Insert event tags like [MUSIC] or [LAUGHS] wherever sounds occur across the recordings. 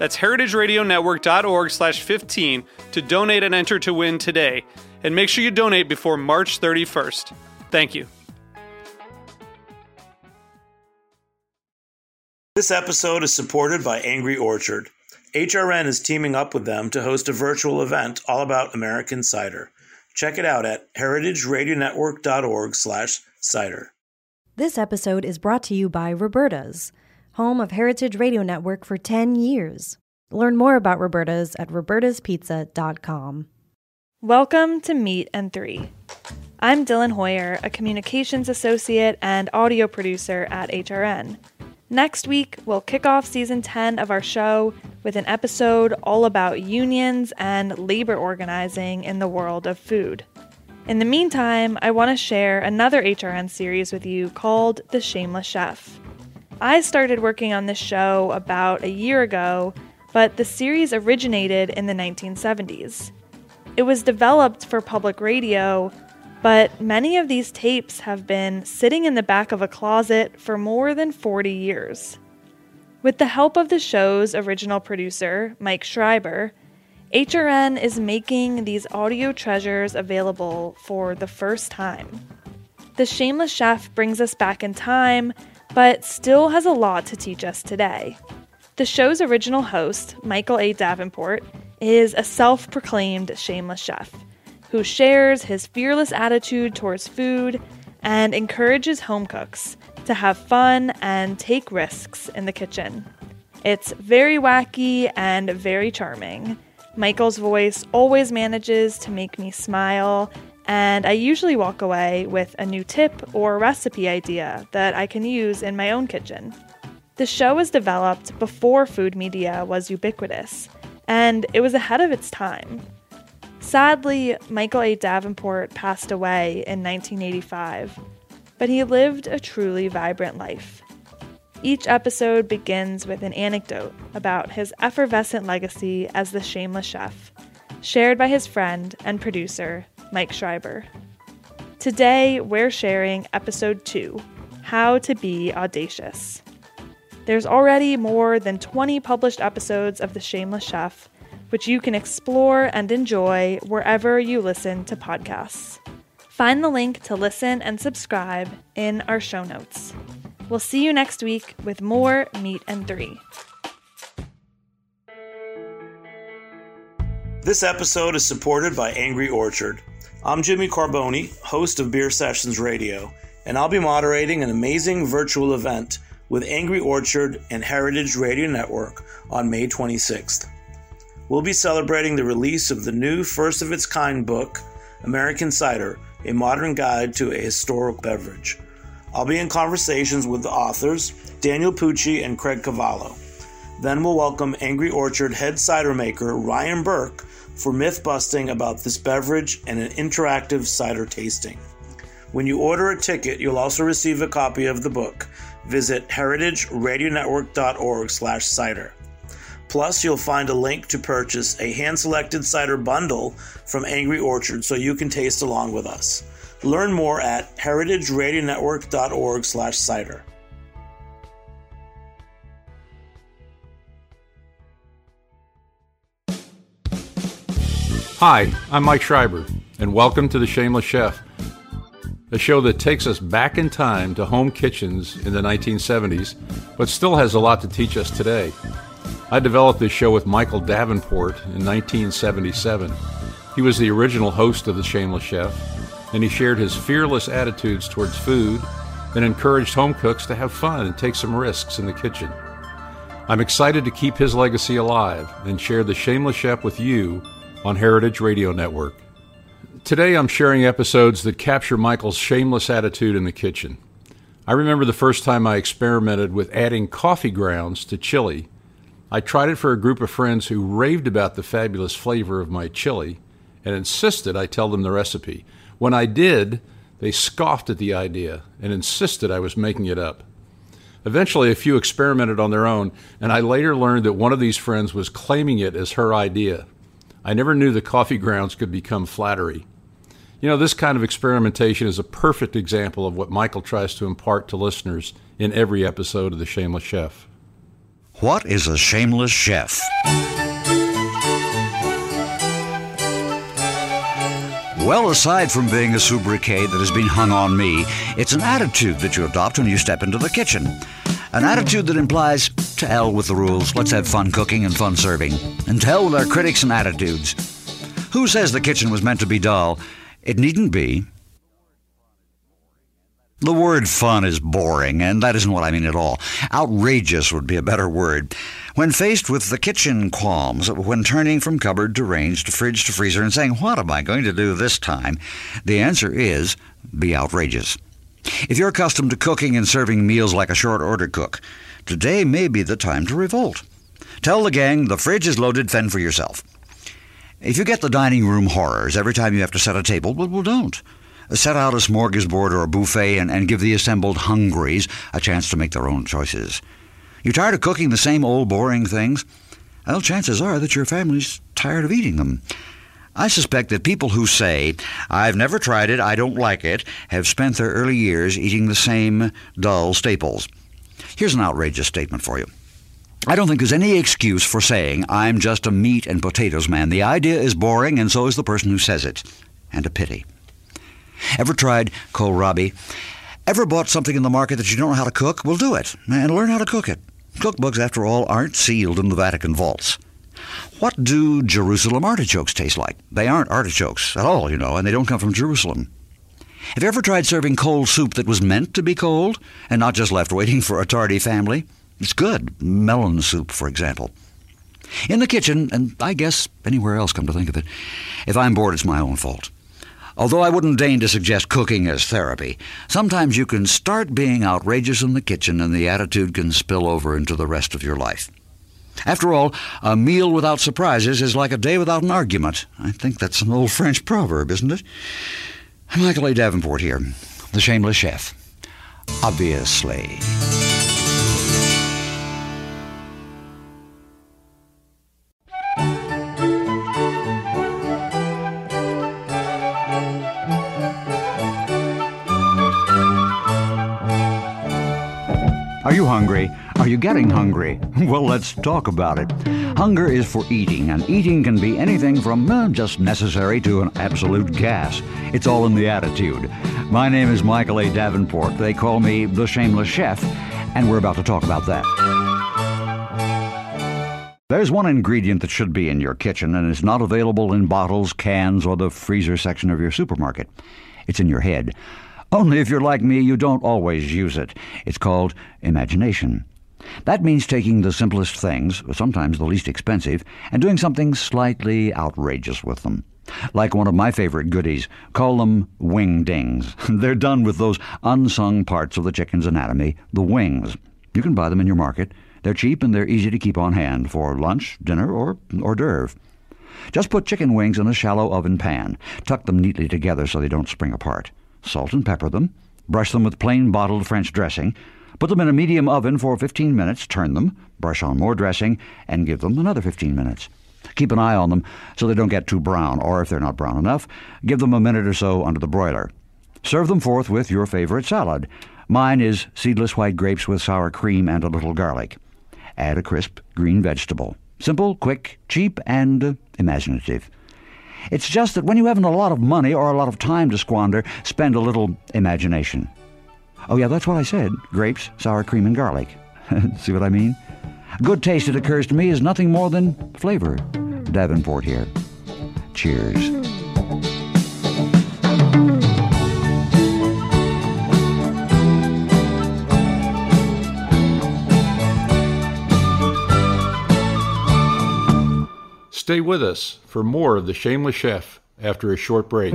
That's heritageradionetwork.org slash 15 to donate and enter to win today. And make sure you donate before March 31st. Thank you. This episode is supported by Angry Orchard. HRN is teaming up with them to host a virtual event all about American cider. Check it out at heritageradionetwork.org slash cider. This episode is brought to you by Roberta's home of Heritage Radio Network for 10 years. Learn more about Roberta's at robertaspizza.com. Welcome to Meat and Three. I'm Dylan Hoyer, a communications associate and audio producer at HRN. Next week, we'll kick off season 10 of our show with an episode all about unions and labor organizing in the world of food. In the meantime, I want to share another HRN series with you called The Shameless Chef. I started working on this show about a year ago, but the series originated in the 1970s. It was developed for public radio, but many of these tapes have been sitting in the back of a closet for more than 40 years. With the help of the show's original producer, Mike Schreiber, HRN is making these audio treasures available for the first time. The Shameless Chef brings us back in time but still has a lot to teach us today. The show's original host, Michael A. Davenport, is a self proclaimed shameless chef who shares his fearless attitude towards food and encourages home cooks to have fun and take risks in the kitchen. It's very wacky and very charming. Michael's voice always manages to make me smile and I usually walk away with a new tip or recipe idea that I can use in my own kitchen. The show was developed before food media was ubiquitous, and it was ahead of its time. Sadly, Michael A. Davenport passed away in 1985, but he lived a truly vibrant life. Each episode begins with an anecdote about his effervescent legacy as the shameless chef, shared by his friend and producer, Mike Schreiber. Today, we're sharing episode 2 How to Be Audacious. There's already more than 20 published episodes of The Shameless Chef, which you can explore and enjoy wherever you listen to podcasts. Find the link to listen and subscribe in our show notes. We'll see you next week with more Meat and Three. This episode is supported by Angry Orchard. I'm Jimmy Carbone, host of Beer Sessions Radio, and I'll be moderating an amazing virtual event with Angry Orchard and Heritage Radio Network on May 26th. We'll be celebrating the release of the new first of its kind book, American Cider A Modern Guide to a Historic Beverage. I'll be in conversations with the authors, Daniel Pucci and Craig Cavallo. Then we'll welcome Angry Orchard head cider maker Ryan Burke for myth busting about this beverage and an interactive cider tasting. When you order a ticket, you'll also receive a copy of the book. Visit heritageradionetwork.org/cider. Plus, you'll find a link to purchase a hand-selected cider bundle from Angry Orchard so you can taste along with us. Learn more at heritageradionetwork.org/cider. Hi, I'm Mike Schreiber, and welcome to The Shameless Chef, a show that takes us back in time to home kitchens in the 1970s, but still has a lot to teach us today. I developed this show with Michael Davenport in 1977. He was the original host of The Shameless Chef, and he shared his fearless attitudes towards food and encouraged home cooks to have fun and take some risks in the kitchen. I'm excited to keep his legacy alive and share The Shameless Chef with you on Heritage Radio Network. Today I'm sharing episodes that capture Michael's shameless attitude in the kitchen. I remember the first time I experimented with adding coffee grounds to chili. I tried it for a group of friends who raved about the fabulous flavor of my chili and insisted I tell them the recipe. When I did, they scoffed at the idea and insisted I was making it up. Eventually, a few experimented on their own, and I later learned that one of these friends was claiming it as her idea. I never knew the coffee grounds could become flattery. You know, this kind of experimentation is a perfect example of what Michael tries to impart to listeners in every episode of The Shameless Chef. What is a shameless chef? Well, aside from being a sobriquet that has been hung on me, it's an attitude that you adopt when you step into the kitchen. An attitude that implies to hell with the rules, let's have fun cooking and fun serving, and to hell with our critics and attitudes. Who says the kitchen was meant to be dull? It needn't be. The word fun is boring, and that isn't what I mean at all. Outrageous would be a better word. When faced with the kitchen qualms, when turning from cupboard to range to fridge to freezer and saying, What am I going to do this time? the answer is be outrageous. If you're accustomed to cooking and serving meals like a short order cook, today may be the time to revolt. Tell the gang the fridge is loaded, fend for yourself. If you get the dining room horrors every time you have to set a table, well, well don't. Set out a smorgasbord or a buffet and, and give the assembled hungries a chance to make their own choices. You tired of cooking the same old boring things? Well, chances are that your family's tired of eating them. I suspect that people who say, I've never tried it, I don't like it, have spent their early years eating the same dull staples. Here's an outrageous statement for you. I don't think there's any excuse for saying, I'm just a meat and potatoes man. The idea is boring, and so is the person who says it. And a pity. Ever tried kohlrabi? Ever bought something in the market that you don't know how to cook? Well, do it, and learn how to cook it. Cookbooks, after all, aren't sealed in the Vatican vaults. What do Jerusalem artichokes taste like? They aren't artichokes at all, you know, and they don't come from Jerusalem. Have you ever tried serving cold soup that was meant to be cold and not just left waiting for a tardy family? It's good. Melon soup, for example. In the kitchen, and I guess anywhere else, come to think of it, if I'm bored, it's my own fault. Although I wouldn't deign to suggest cooking as therapy, sometimes you can start being outrageous in the kitchen and the attitude can spill over into the rest of your life. After all, a meal without surprises is like a day without an argument. I think that's an old French proverb, isn't it? Michael A. Davenport here, the shameless chef. Obviously. Are you hungry? Are you getting hungry? Well, let's talk about it. Hunger is for eating, and eating can be anything from just necessary to an absolute gas. It's all in the attitude. My name is Michael A. Davenport. They call me the Shameless Chef, and we're about to talk about that. There's one ingredient that should be in your kitchen and is not available in bottles, cans, or the freezer section of your supermarket. It's in your head. Only if you're like me, you don't always use it. It's called imagination. That means taking the simplest things, sometimes the least expensive, and doing something slightly outrageous with them. Like one of my favorite goodies, call them wing dings. [LAUGHS] They're done with those unsung parts of the chicken's anatomy, the wings. You can buy them in your market. They're cheap and they're easy to keep on hand for lunch, dinner, or hors d'oeuvre. Just put chicken wings in a shallow oven pan. Tuck them neatly together so they don't spring apart. Salt and pepper them. Brush them with plain bottled French dressing. Put them in a medium oven for 15 minutes, turn them, brush on more dressing, and give them another 15 minutes. Keep an eye on them so they don't get too brown, or if they're not brown enough, give them a minute or so under the broiler. Serve them forth with your favorite salad. Mine is seedless white grapes with sour cream and a little garlic. Add a crisp green vegetable. Simple, quick, cheap, and imaginative. It's just that when you haven't a lot of money or a lot of time to squander, spend a little imagination. Oh, yeah, that's what I said grapes, sour cream, and garlic. [LAUGHS] See what I mean? Good taste, it occurs to me, is nothing more than flavor. Davenport here. Cheers. Stay with us for more of The Shameless Chef after a short break.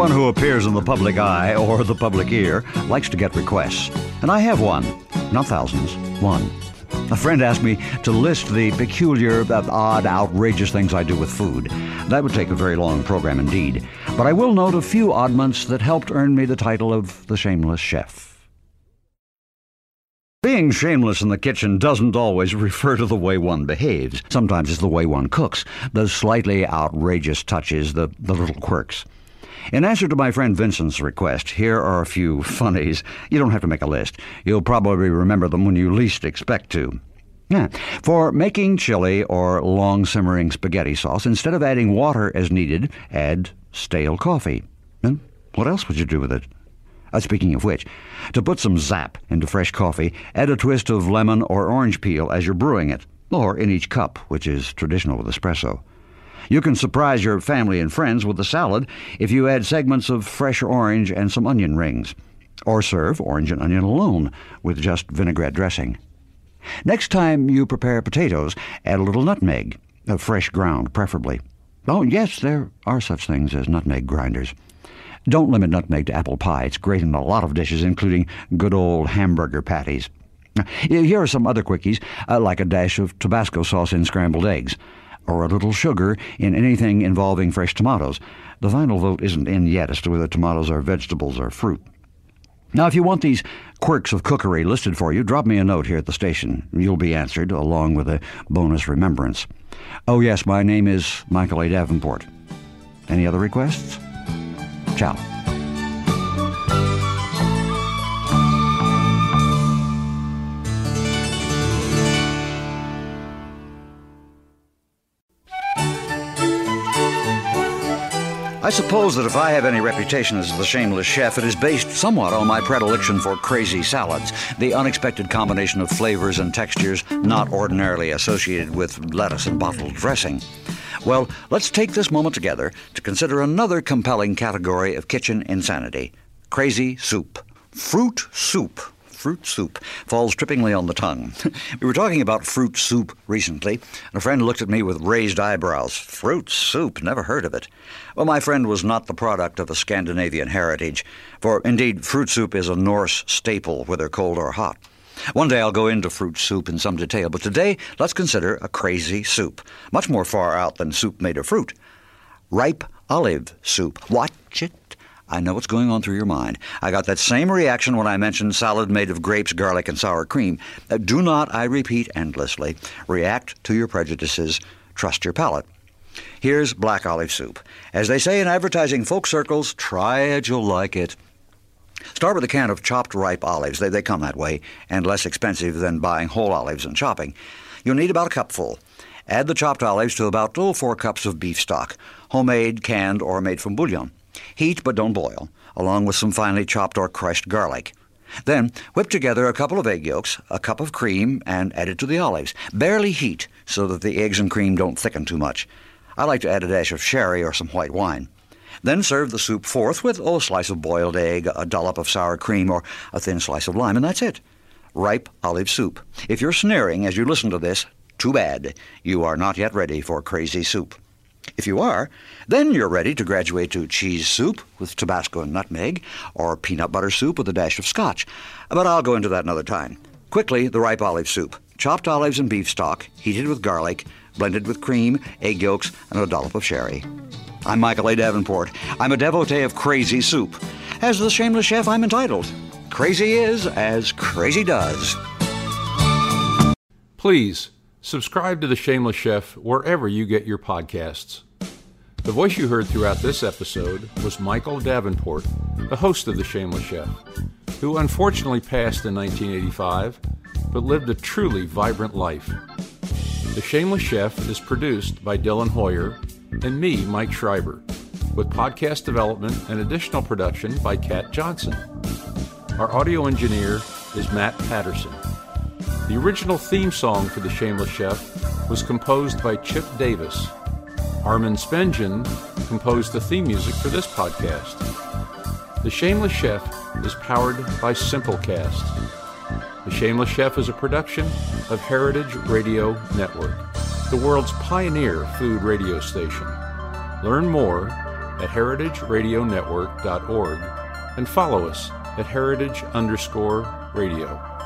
Anyone who appears in the public eye or the public ear likes to get requests. And I have one. Not thousands, one. A friend asked me to list the peculiar, uh, odd, outrageous things I do with food. That would take a very long program indeed. But I will note a few oddments that helped earn me the title of the Shameless Chef. Being shameless in the kitchen doesn't always refer to the way one behaves. Sometimes it's the way one cooks, those slightly outrageous touches, the, the little quirks. In answer to my friend Vincent's request, here are a few [LAUGHS] funnies. You don't have to make a list. You'll probably remember them when you least expect to. Yeah. For making chili or long simmering spaghetti sauce, instead of adding water as needed, add stale coffee. And what else would you do with it? Uh, speaking of which, to put some zap into fresh coffee, add a twist of lemon or orange peel as you're brewing it, or in each cup, which is traditional with espresso. You can surprise your family and friends with a salad if you add segments of fresh orange and some onion rings. Or serve orange and onion alone with just vinaigrette dressing. Next time you prepare potatoes, add a little nutmeg, fresh ground preferably. Oh, yes, there are such things as nutmeg grinders. Don't limit nutmeg to apple pie. It's great in a lot of dishes, including good old hamburger patties. Here are some other quickies, uh, like a dash of Tabasco sauce in scrambled eggs or a little sugar in anything involving fresh tomatoes. The final vote isn't in yet as to whether tomatoes are vegetables or fruit. Now, if you want these quirks of cookery listed for you, drop me a note here at the station. You'll be answered, along with a bonus remembrance. Oh, yes, my name is Michael A. Davenport. Any other requests? Ciao. I suppose that if I have any reputation as the shameless chef, it is based somewhat on my predilection for crazy salads, the unexpected combination of flavors and textures not ordinarily associated with lettuce and bottled dressing. Well, let's take this moment together to consider another compelling category of kitchen insanity crazy soup. Fruit soup fruit soup falls trippingly on the tongue. [LAUGHS] we were talking about fruit soup recently, and a friend looked at me with raised eyebrows. Fruit soup? Never heard of it. Well, my friend was not the product of a Scandinavian heritage, for indeed, fruit soup is a Norse staple, whether cold or hot. One day I'll go into fruit soup in some detail, but today let's consider a crazy soup, much more far out than soup made of fruit. Ripe olive soup. Watch it I know what's going on through your mind. I got that same reaction when I mentioned salad made of grapes, garlic, and sour cream. Uh, do not, I repeat endlessly, react to your prejudices. Trust your palate. Here's black olive soup. As they say in advertising folk circles, try it, you'll like it. Start with a can of chopped ripe olives. They, they come that way, and less expensive than buying whole olives and chopping. You'll need about a cupful. Add the chopped olives to about oh, four cups of beef stock, homemade, canned, or made from bouillon. Heat but don't boil, along with some finely chopped or crushed garlic. Then whip together a couple of egg yolks, a cup of cream, and add it to the olives. Barely heat so that the eggs and cream don't thicken too much. I like to add a dash of sherry or some white wine. Then serve the soup forth with oh, a slice of boiled egg, a dollop of sour cream, or a thin slice of lime, and that's it. Ripe olive soup. If you're sneering as you listen to this, too bad. You are not yet ready for crazy soup. If you are, then you're ready to graduate to cheese soup with Tabasco and nutmeg, or peanut butter soup with a dash of scotch. But I'll go into that another time. Quickly, the ripe olive soup. Chopped olives and beef stock, heated with garlic, blended with cream, egg yolks, and a dollop of sherry. I'm Michael A. Davenport. I'm a devotee of crazy soup. As the shameless chef, I'm entitled. Crazy is as crazy does. Please subscribe to The Shameless Chef wherever you get your podcasts. The voice you heard throughout this episode was Michael Davenport, the host of The Shameless Chef, who unfortunately passed in 1985 but lived a truly vibrant life. The Shameless Chef is produced by Dylan Hoyer and me, Mike Schreiber, with podcast development and additional production by Kat Johnson. Our audio engineer is Matt Patterson. The original theme song for The Shameless Chef was composed by Chip Davis. Armin Spengen composed the theme music for this podcast. The Shameless Chef is powered by Simplecast. The Shameless Chef is a production of Heritage Radio Network, the world's pioneer food radio station. Learn more at heritageradionetwork.org and follow us at heritage underscore radio.